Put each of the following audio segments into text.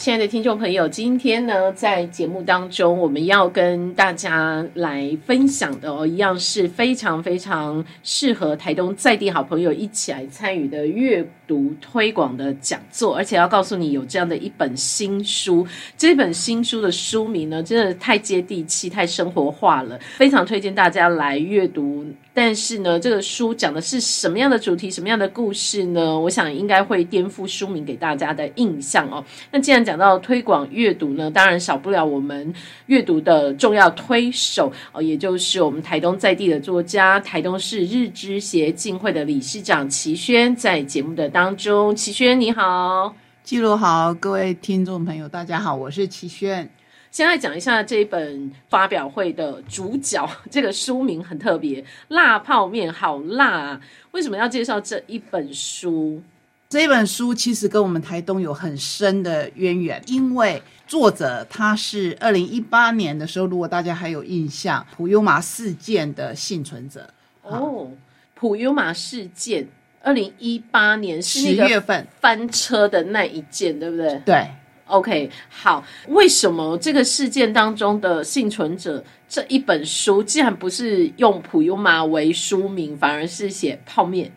亲爱的听众朋友，今天呢，在节目当中，我们要跟大家来分享的哦，一样是非常非常适合台东在地好朋友一起来参与的月读推广的讲座，而且要告诉你有这样的一本新书。这本新书的书名呢，真的太接地气、太生活化了，非常推荐大家来阅读。但是呢，这个书讲的是什么样的主题、什么样的故事呢？我想应该会颠覆书名给大家的印象哦。那既然讲到推广阅读呢，当然少不了我们阅读的重要推手哦，也就是我们台东在地的作家，台东市日知协进会的理事长齐轩，在节目的当中，齐轩你好，记录好，各位听众朋友，大家好，我是齐轩。先来讲一下这一本发表会的主角，这个书名很特别，《辣泡面好辣》啊！为什么要介绍这一本书？这本书其实跟我们台东有很深的渊源，因为作者他是二零一八年的时候，如果大家还有印象，普悠玛事件的幸存者哦。普悠玛事件，二零一八年十月份翻车的那一件，对不对？对。OK，好，为什么这个事件当中的幸存者这一本书，既然不是用普悠玛为书名，反而是写泡面？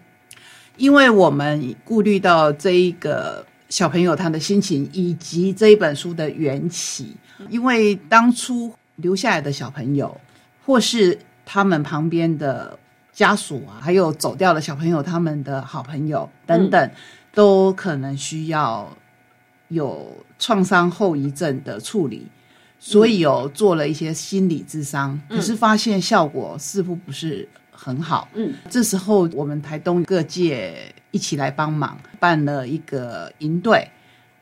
因为我们顾虑到这一个小朋友他的心情，以及这一本书的缘起。因为当初留下来的小朋友，或是他们旁边的家属啊，还有走掉的小朋友，他们的好朋友等等，都可能需要。有创伤后遗症的处理，所以有做了一些心理智商，可是发现效果似乎不是很好。嗯，这时候我们台东各界一起来帮忙，办了一个营队，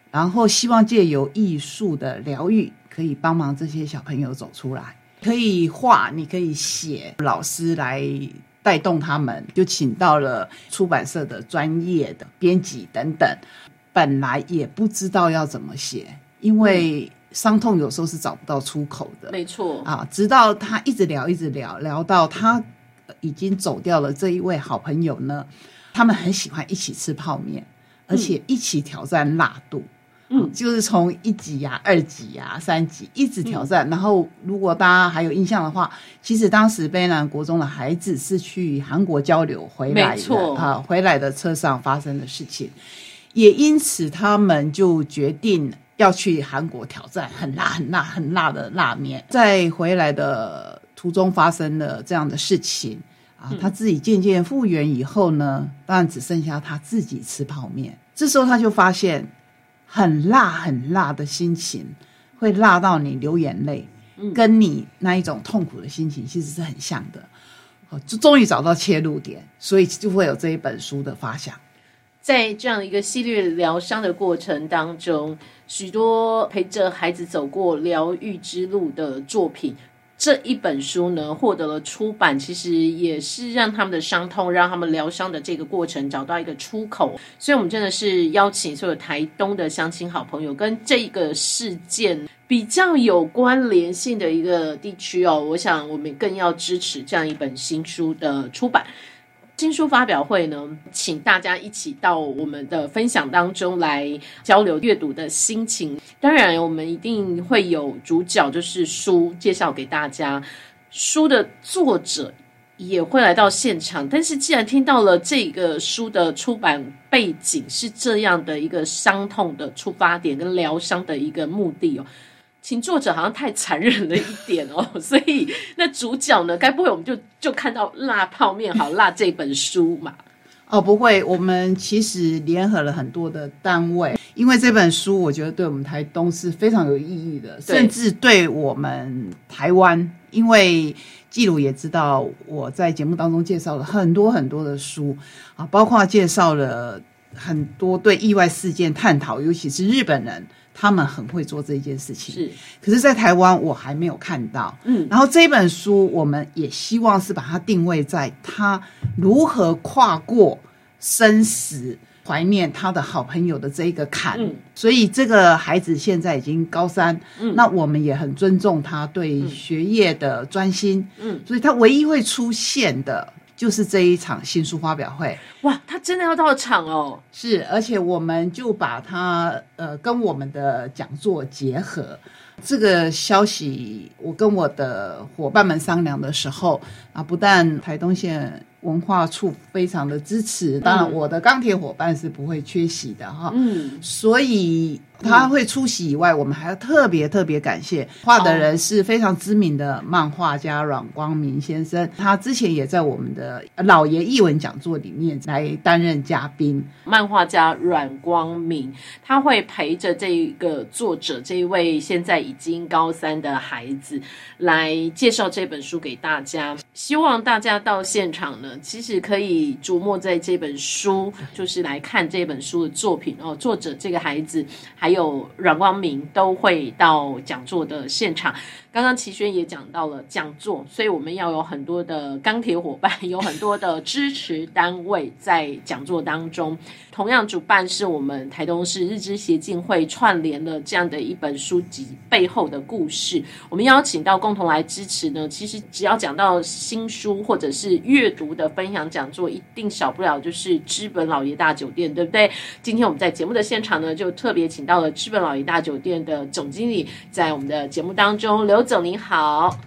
然后希望借由艺术的疗愈，可以帮忙这些小朋友走出来。可以画，你可以写，老师来带动他们，就请到了出版社的专业的编辑等等。本来也不知道要怎么写，因为伤痛有时候是找不到出口的。没错啊，直到他一直聊，一直聊，聊到他已经走掉了这一位好朋友呢，他们很喜欢一起吃泡面，而且一起挑战辣度。嗯，就是从一级呀、二级呀、三级一直挑战。然后，如果大家还有印象的话，其实当时卑南国中的孩子是去韩国交流回来的啊，回来的车上发生的事情。也因此，他们就决定要去韩国挑战很辣、很辣、很辣的辣面。在回来的途中发生了这样的事情啊，他自己渐渐复原以后呢，当然只剩下他自己吃泡面。这时候他就发现，很辣、很辣的心情会辣到你流眼泪，跟你那一种痛苦的心情其实是很像的。哦，就终于找到切入点，所以就会有这一本书的发想。在这样一个系列疗伤的过程当中，许多陪着孩子走过疗愈之路的作品，这一本书呢获得了出版，其实也是让他们的伤痛，让他们疗伤的这个过程找到一个出口。所以，我们真的是邀请所有台东的乡亲好朋友，跟这个事件比较有关联性的一个地区哦，我想我们更要支持这样一本新书的出版。新书发表会呢，请大家一起到我们的分享当中来交流阅读的心情。当然，我们一定会有主角，就是书介绍给大家。书的作者也会来到现场。但是，既然听到了这个书的出版背景是这样的一个伤痛的出发点跟疗伤的一个目的哦。请作者好像太残忍了一点哦，所以那主角呢？该不会我们就就看到辣泡面好辣这本书嘛？哦，不会，我们其实联合了很多的单位，因为这本书我觉得对我们台东是非常有意义的，甚至对我们台湾，因为季鲁也知道我在节目当中介绍了很多很多的书啊，包括介绍了很多对意外事件探讨，尤其是日本人。他们很会做这件事情，是。可是，在台湾我还没有看到。嗯，然后这本书，我们也希望是把它定位在他如何跨过生死，怀念他的好朋友的这一个坎。嗯，所以这个孩子现在已经高三，嗯，那我们也很尊重他对学业的专心。嗯，所以他唯一会出现的。就是这一场新书发表会。哇，他真的要到场哦！是，而且我们就把它呃跟我们的讲座结合。这个消息，我跟我的伙伴们商量的时候啊，不但台东县。文化处非常的支持，当然我的钢铁伙伴是不会缺席的哈。嗯，所以他会出席以外，我们还要特别特别感谢画的人是非常知名的漫画家阮光明先生，他之前也在我们的老爷译文讲座里面来担任嘉宾。漫画家阮光明他会陪着这一个作者这一位现在已经高三的孩子来介绍这本书给大家，希望大家到现场呢。其实可以琢磨在这本书，就是来看这本书的作品哦。作者这个孩子，还有阮光明都会到讲座的现场。刚刚齐轩也讲到了讲座，所以我们要有很多的钢铁伙伴，有很多的支持单位在讲座当中。同样主办是我们台东市日之协进会串联了这样的一本书籍背后的故事。我们邀请到共同来支持呢，其实只要讲到新书或者是阅读的分享讲座，一定少不了就是知本老爷大酒店，对不对？今天我们在节目的现场呢，就特别请到了知本老爷大酒店的总经理，在我们的节目当中留留。总您好，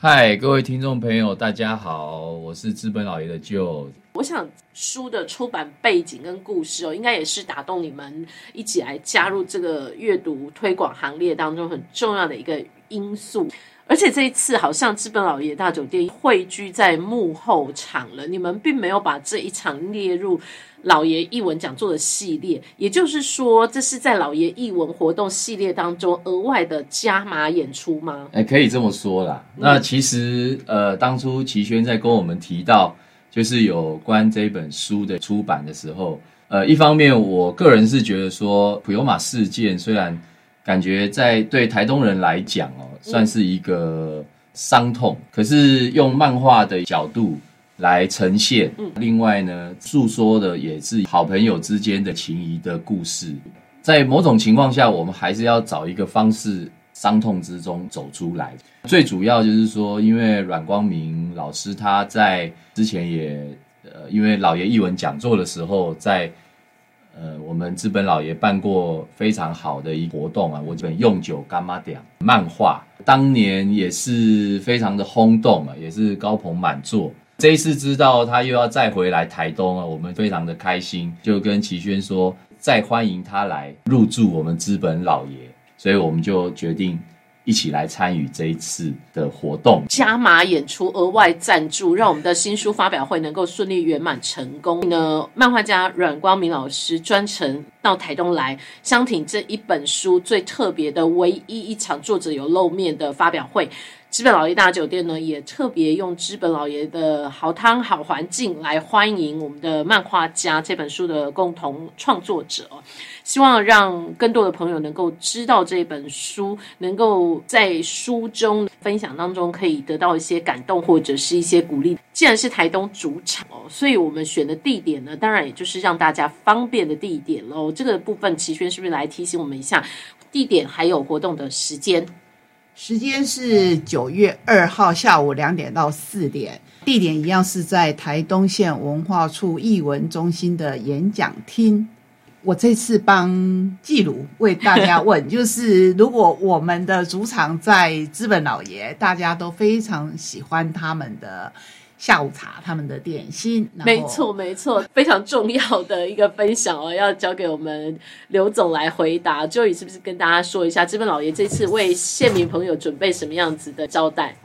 嗨，各位听众朋友，大家好，我是资本老爷的舅。我想书的出版背景跟故事哦，应该也是打动你们一起来加入这个阅读推广行列当中很重要的一个因素。而且这一次好像资本老爷大酒店汇聚在幕后场了，你们并没有把这一场列入。老爷译文讲座的系列，也就是说，这是在老爷译文活动系列当中额外的加码演出吗？哎，可以这么说啦。那其实，呃，当初齐轩在跟我们提到，就是有关这本书的出版的时候，呃，一方面，我个人是觉得说，普悠玛事件虽然感觉在对台东人来讲哦，算是一个伤痛，可是用漫画的角度。来呈现，另外呢，诉说的也是好朋友之间的情谊的故事。在某种情况下，我们还是要找一个方式，伤痛之中走出来。最主要就是说，因为阮光明老师他在之前也，呃，因为老爷译文讲座的时候，在呃我们资本老爷办过非常好的一活动啊，我这本用酒干妈点漫画，当年也是非常的轰动啊，也是高朋满座。这一次知道他又要再回来台东啊，我们非常的开心，就跟齐轩说再欢迎他来入住我们资本老爷，所以我们就决定一起来参与这一次的活动，加码演出，额外赞助，让我们的新书发表会能够顺利圆满成功。呢，漫画家阮光明老师专程到台东来，相挺这一本书最特别的唯一一场作者有露面的发表会。资本老爷大酒店呢，也特别用资本老爷的好汤好环境来欢迎我们的漫画家这本书的共同创作者，希望让更多的朋友能够知道这本书，能够在书中分享当中可以得到一些感动或者是一些鼓励。既然是台东主场哦，所以我们选的地点呢，当然也就是让大家方便的地点喽。这个部分齐轩是不是来提醒我们一下地点还有活动的时间？时间是九月二号下午两点到四点，地点一样是在台东县文化处艺文中心的演讲厅。我这次帮记录为大家问，就是如果我们的主场在资本老爷，大家都非常喜欢他们的。下午茶，他们的点心，没错没错，非常重要的一个分享哦，要交给我们刘总来回答。Joey 是不是跟大家说一下，资本老爷这次为县民朋友准备什么样子的招待？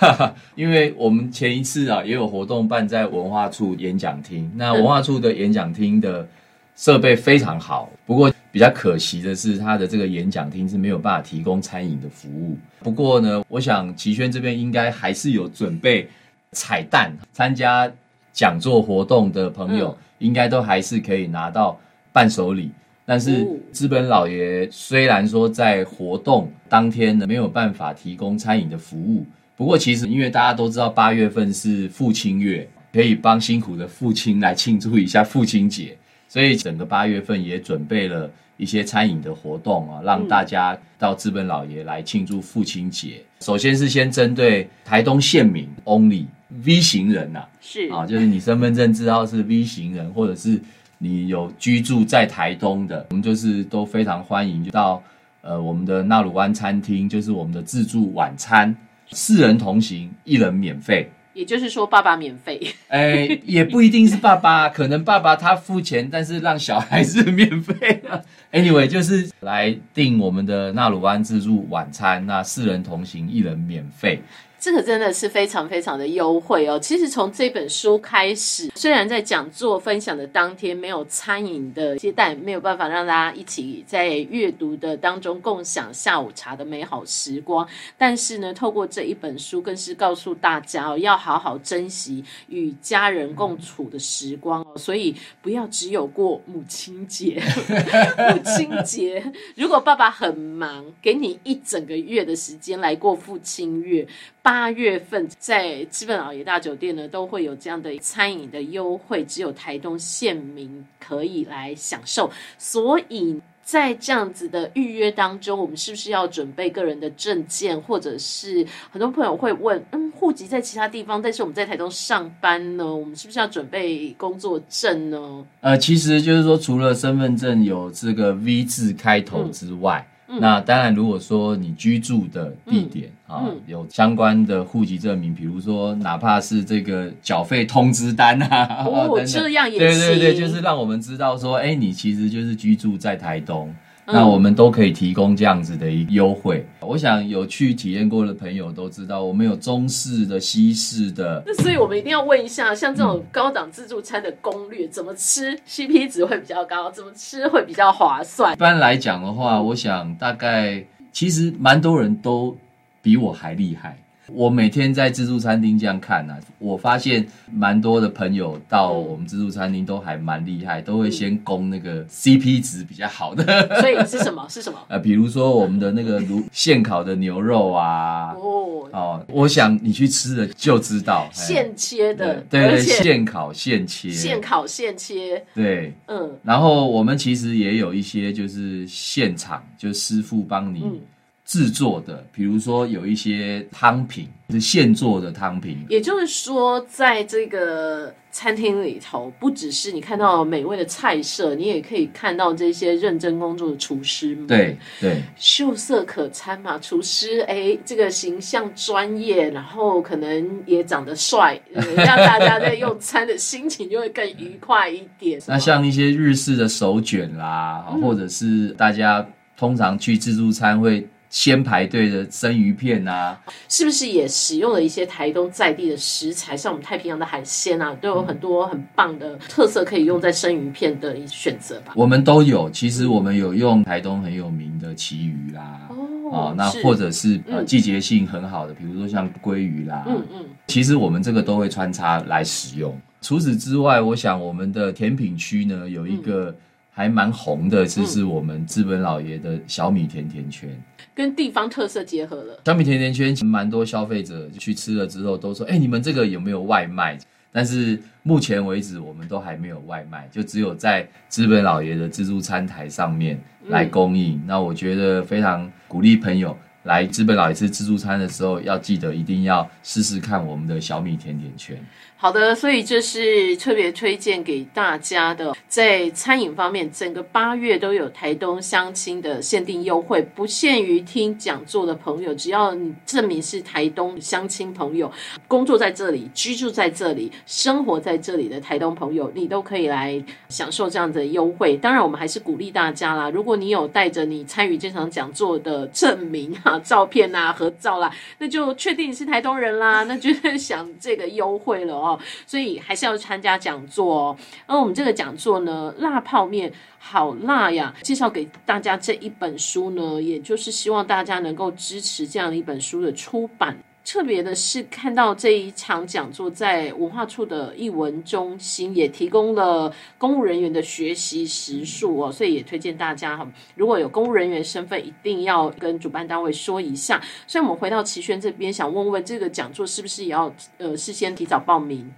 因为我们前一次啊也有活动办在文化处演讲厅，那文化处的演讲厅的设备非常好，不过比较可惜的是，它的这个演讲厅是没有办法提供餐饮的服务。不过呢，我想齐轩这边应该还是有准备。彩蛋，参加讲座活动的朋友应该都还是可以拿到伴手礼。但是资本老爷虽然说在活动当天呢没有办法提供餐饮的服务，不过其实因为大家都知道八月份是父亲月，可以帮辛苦的父亲来庆祝一下父亲节，所以整个八月份也准备了一些餐饮的活动啊，让大家到资本老爷来庆祝父亲节。首先是先针对台东县民 only V 型人呐、是啊，就是你身份证字号是 V 型人，或者是你有居住在台东的，我们就是都非常欢迎，就到呃我们的纳鲁湾餐厅，就是我们的自助晚餐，四人同行，一人免费。也就是说爸爸免费，哎，也不一定是爸爸，可能爸爸他付钱，但是让小孩子免费的。Anyway，就是来订我们的纳鲁湾自助晚餐，那四人同行，一人免费。这个真的是非常非常的优惠哦。其实从这本书开始，虽然在讲座分享的当天没有餐饮的接待，没有办法让大家一起在阅读的当中共享下午茶的美好时光，但是呢，透过这一本书，更是告诉大家哦，要好好珍惜与家人共处的时光哦。所以不要只有过母亲节，母亲节，如果爸爸很忙，给你一整个月的时间来过父亲月。八月份在基本老爷大酒店呢，都会有这样的餐饮的优惠，只有台东县民可以来享受。所以在这样子的预约当中，我们是不是要准备个人的证件，或者是很多朋友会问，嗯，户籍在其他地方，但是我们在台东上班呢，我们是不是要准备工作证呢？呃，其实就是说，除了身份证有这个 V 字开头之外，那当然，如果说你居住的地点、啊嗯。有相关的户籍证明，比如说哪怕是这个缴费通知单啊，哦 等等。这样也对对对，就是让我们知道说，哎，你其实就是居住在台东。嗯那我们都可以提供这样子的一个优惠。我想有去体验过的朋友都知道，我们有中式的、西式的，那所以我们一定要问一下，像这种高档自助餐的攻略，怎么吃 CP 值会比较高，怎么吃会比较划算一？般来讲的话，我想大概其实蛮多人都比我还厉害。我每天在自助餐厅这样看呢、啊，我发现蛮多的朋友到我们自助餐厅都还蛮厉害，都会先攻那个 CP 值比较好的。所以是什么？是什么？呃，比如说我们的那个炉现烤的牛肉啊，哦，哦，我想你去吃了就知道，现切的，对对对，现烤现切，现烤现切，对。嗯然后我们其实也有一些就是现场，就师傅帮你嗯。制作的，比如说有一些汤品是现做的汤品，也就是说，在这个餐厅里头，不只是你看到美味的菜色，你也可以看到这些认真工作的厨师们。对对秀色可餐嘛，厨师哎，这个形象专业，然后可能也长得帅，呃 让大家在用餐的心情就会更愉快一点。那像一些日式的手卷啦，嗯或者是大家通常去自助餐会先排队的生鱼片啊，是不是也使用了一些台东在地的食材，像我们太平洋的海鲜啊，都有很多很棒的特色可以用在生鱼片的选择吧？我们都有。其实我们有用台东很有名的旗鱼啦，哦，那或者是呃嗯季节性很好的，比如说像鲑鱼啦，嗯嗯，其实我们这个都会穿插来使用。除此之外，我想我们的甜品区呢有一个还蛮红的，就是我们资本老爷的小米甜甜圈。跟地方特色结合了。小米甜甜圈，蛮多消费者去吃了之后都说：“哎、你们这个有没有外卖？”但是目前为止，我们都还没有外卖，就只有在资本老爷的自助餐台上面来供应。那我觉得非常鼓励朋友来资本老爷吃自助餐的时候，要记得一定要试试看我们的小米甜甜圈。好的，所以这是特别推荐给大家的，在餐饮方面，整个八月都有台东相亲的限定优惠，不限于听讲座的朋友，只要你证明是台东相亲朋友，工作在这里、居住在这里、生活在这里的台东朋友，你都可以来享受这样的优惠。当然，我们还是鼓励大家啦，如果你有带着你参与这场讲座的证明啊、照片啊、合照啦，那就确定你是台东人啦，那就是想这个优惠了哦。所以还是要参加讲座哦。而我们这个讲座呢，辣泡面好辣呀！介绍给大家这一本书呢，也就是希望大家能够支持这样的一本书的出版。特别的是，看到这一场讲座在文化处的译文中心也提供了公务人员的学习时数哦，所以也推荐大家哈，如果有公务人员身份，一定要跟主办单位说一下。所以，我们回到齐轩这边，想问问这个讲座是不是也要呃事先提早报名？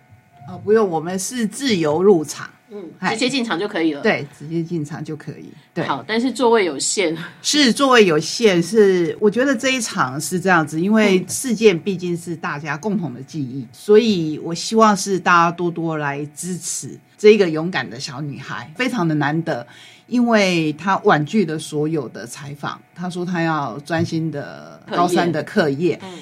哦，不用，我们是自由入场。嗯，直接进场就可以了。，对，直接进场就可以。对，好，但是座位有限，是座位有限，是我觉得这一场是这样子，因为事件毕竟是大家共同的记忆，所以我希望是大家多多来支持这一个勇敢的小女孩，非常的难得，因为她婉拒了所有的采访，她说她要专心的高三的课业，嗯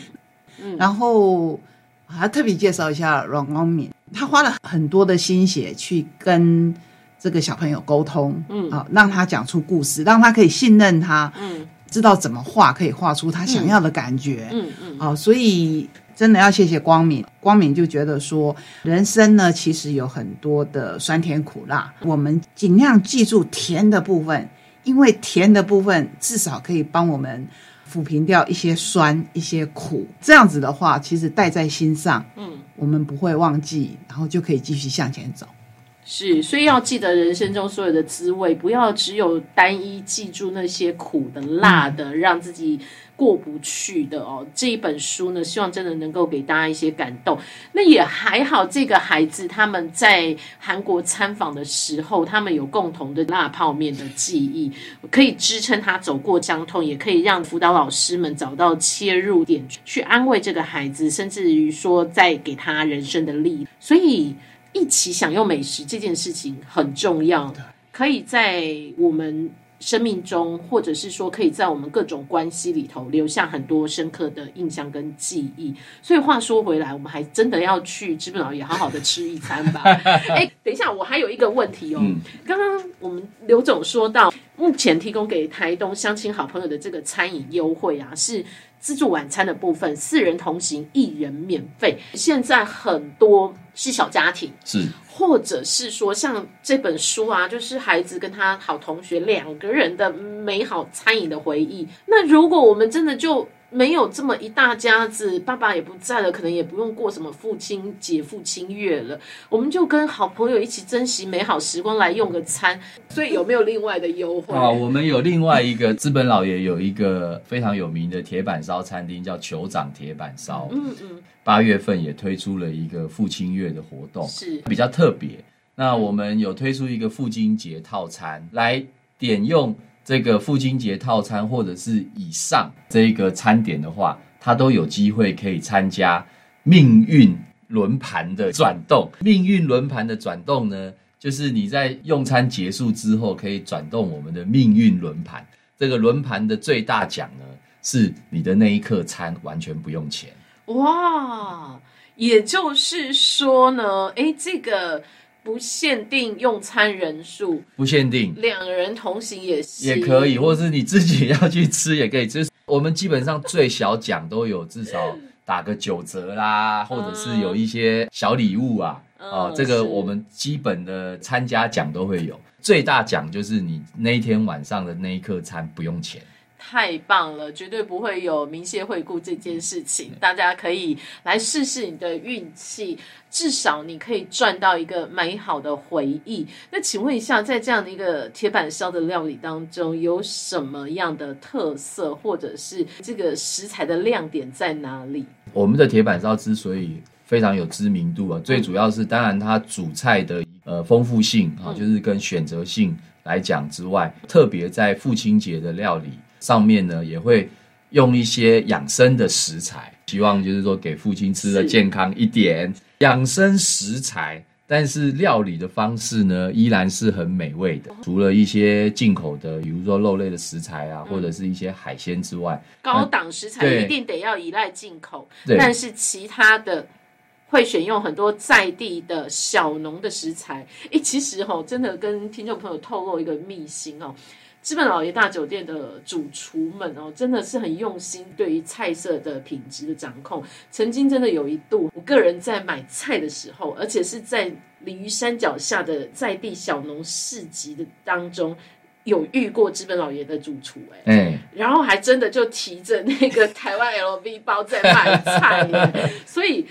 嗯。然后还要特别介绍一下阮光敏，他花了很多的心血去跟这个小朋友沟通，嗯。啊，让他讲出故事，让他可以信任他，嗯。知道怎么画可以画出他想要的感觉，嗯嗯，啊，所以真的要谢谢光敏，光敏就觉得说，人生呢其实有很多的酸甜苦辣，我们尽量记住甜的部分，因为甜的部分至少可以帮我们抚平掉一些酸、一些苦，这样子的话，其实带在心上，嗯，我们不会忘记，然后就可以继续向前走。是，所以要记得人生中所有的滋味，不要只有单一记住那些苦的、辣的，让自己过不去的哦。这一本书呢，希望真的能够给大家一些感动。那也还好，这个孩子他们在韩国参访的时候，他们有共同的辣泡面的记忆，可以支撑他走过伤痛，也可以让辅导老师们找到切入点，去安慰这个孩子，甚至于说再给他人生的力量。所以。一起享用美食这件事情很重要，可以在我们生命中，或者是说可以在我们各种关系里头留下很多深刻的印象跟记忆。所以话说回来，我们还真的要去知本老爷好好的吃一餐吧。哎，等一下，我还有一个问题哦。嗯刚刚我们刘总说到，目前提供给台东相亲好朋友的这个餐饮优惠啊，是自助晚餐的部分，四人同行，一人免费。现在很多是小家庭。是或者是说像这本书啊，就是孩子跟他好同学两个人的美好餐饮的回忆。那如果我们真的就没有这么一大家子，爸爸也不在了，可能也不用过什么父亲节、父亲月了，我们就跟好朋友一起珍惜美好时光来用个餐。所以有没有另外的优惠？啊，我们有另外一个资本老爷有一个非常有名的铁板烧餐厅，叫酋长铁板烧。嗯嗯，八月份也推出了一个父亲月的活动，是比较特别。那我们有推出一个父亲节套餐，来点用这个父亲节套餐或者是以上这个餐点的话，它都有机会可以参加命运轮盘的转动。命运轮盘的转动呢，就是你在用餐结束之后，可以转动我们的命运轮盘。这个轮盘的最大奖呢，是你的那一刻餐完全不用钱。哇，也就是说呢，诶，这个不限定用餐人数，不限定，两人同行也行，也可以，或者是你自己要去吃也可以。就是我们基本上最小奖都有至少打个九折啦，或者是有一些小礼物啊。这个我们基本的参加奖都会有。最大奖就是你那一天晚上的那一刻餐不用钱。太棒了，绝对不会有明谢惠顾这件事情。大家可以来试试你的运气，至少你可以赚到一个美好的回忆。那请问一下，在这样的一个铁板烧的料理当中，有什么样的特色，或者是这个食材的亮点在哪里？我们的铁板烧之所以非常有知名度啊，最主要是当然它主菜的呃丰富性啊，就是跟选择性来讲之外，特别在父亲节的料理上面呢，也会用一些养生的食材，希望就是说给父亲吃的健康一点，养生食材。但是料理的方式呢，依然是很美味的。除了一些进口的，比如说肉类的食材啊，或者是一些海鲜之外，高档食材一定得要依赖进口，但是其他的会选用很多在地的小农的食材。诶，其实哈、真的跟听众朋友透露一个秘辛哦。资本老爷大酒店的主厨们哦，真的是很用心对于菜色的品质的掌控。曾经真的有一度，我个人在买菜的时候，而且是在鲤鱼山脚下的在地小农市集的当中，有遇过资本老爷的主厨哎、嗯、然后还真的就提着那个台湾 LV 包在卖菜耶，所以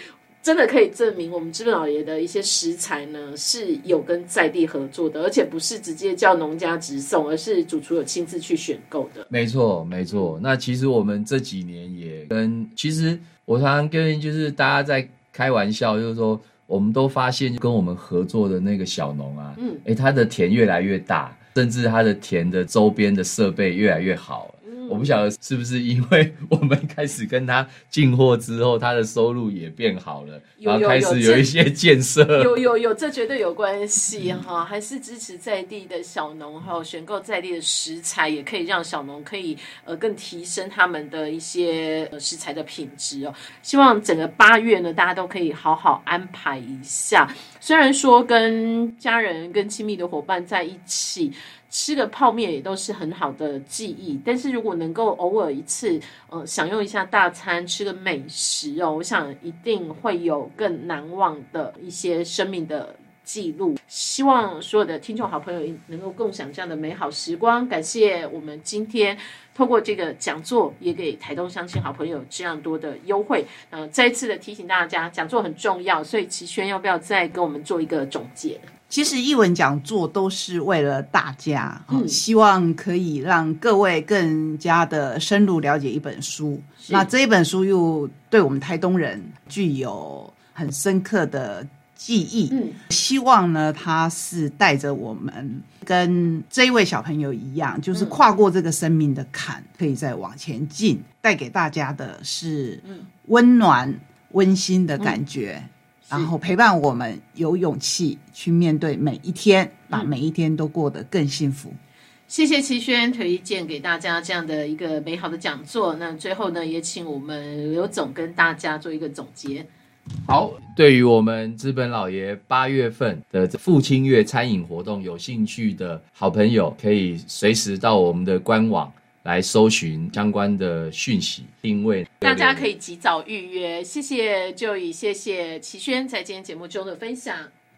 真的可以证明我们资本老爷的一些食材呢是有跟在地合作的，而且不是直接叫农家直送，而是主厨有亲自去选购的。没错，没错。那其实我们这几年也跟，其实我常常跟就是大家在开玩笑，就是说我们都发现跟我们合作的那个小农啊，嗯哎，他的田越来越大，甚至他的田的周边的设备越来越好。我不晓得是不是因为我们开始跟他进货之后，他的收入也变好了，有然后开始有有一些建设。有有有，这绝对有关系哈，还是支持在地的小农，还有选购在地的食材，也可以让小农可以呃更提升他们的一些呃食材的品质哦。希望整个八月呢，大家都可以好好安排一下。虽然说跟家人、跟亲密的伙伴在一起。吃个泡面也都是很好的记忆，但是如果能够偶尔一次，呃，享用一下大餐，吃个美食哦，我想一定会有更难忘的一些生命的记录。希望所有的听众好朋友能够共享这样的美好时光。感谢我们今天透过这个讲座，也给台东乡亲好朋友这样多的优惠。呃，再一次的提醒大家，讲座很重要，所以齐轩要不要再跟我们做一个总结？其实译文讲座都是为了大家，嗯希望可以让各位更加的深入了解一本书。那这一本书又对我们台东人具有很深刻的记忆。嗯，希望呢，它是带着我们跟这一位小朋友一样，就是嗯跨过这个生命的坎，可以再往前进，带给大家的是嗯温暖、温馨的感觉。然后陪伴我们有勇气去面对每一天，把嗯每一天都过得更幸福。谢谢齐轩推荐给大家这样的一个美好的讲座。那最后呢，也请我们刘总跟大家做一个总结。好，对于我们资本老爷八月份的父亲月餐饮活动有兴趣的好朋友，可以随时到我们的官网来搜寻相关的讯息定位。大家可以及早预约。谢谢 Joey，谢谢齐轩在今天节目中的分享。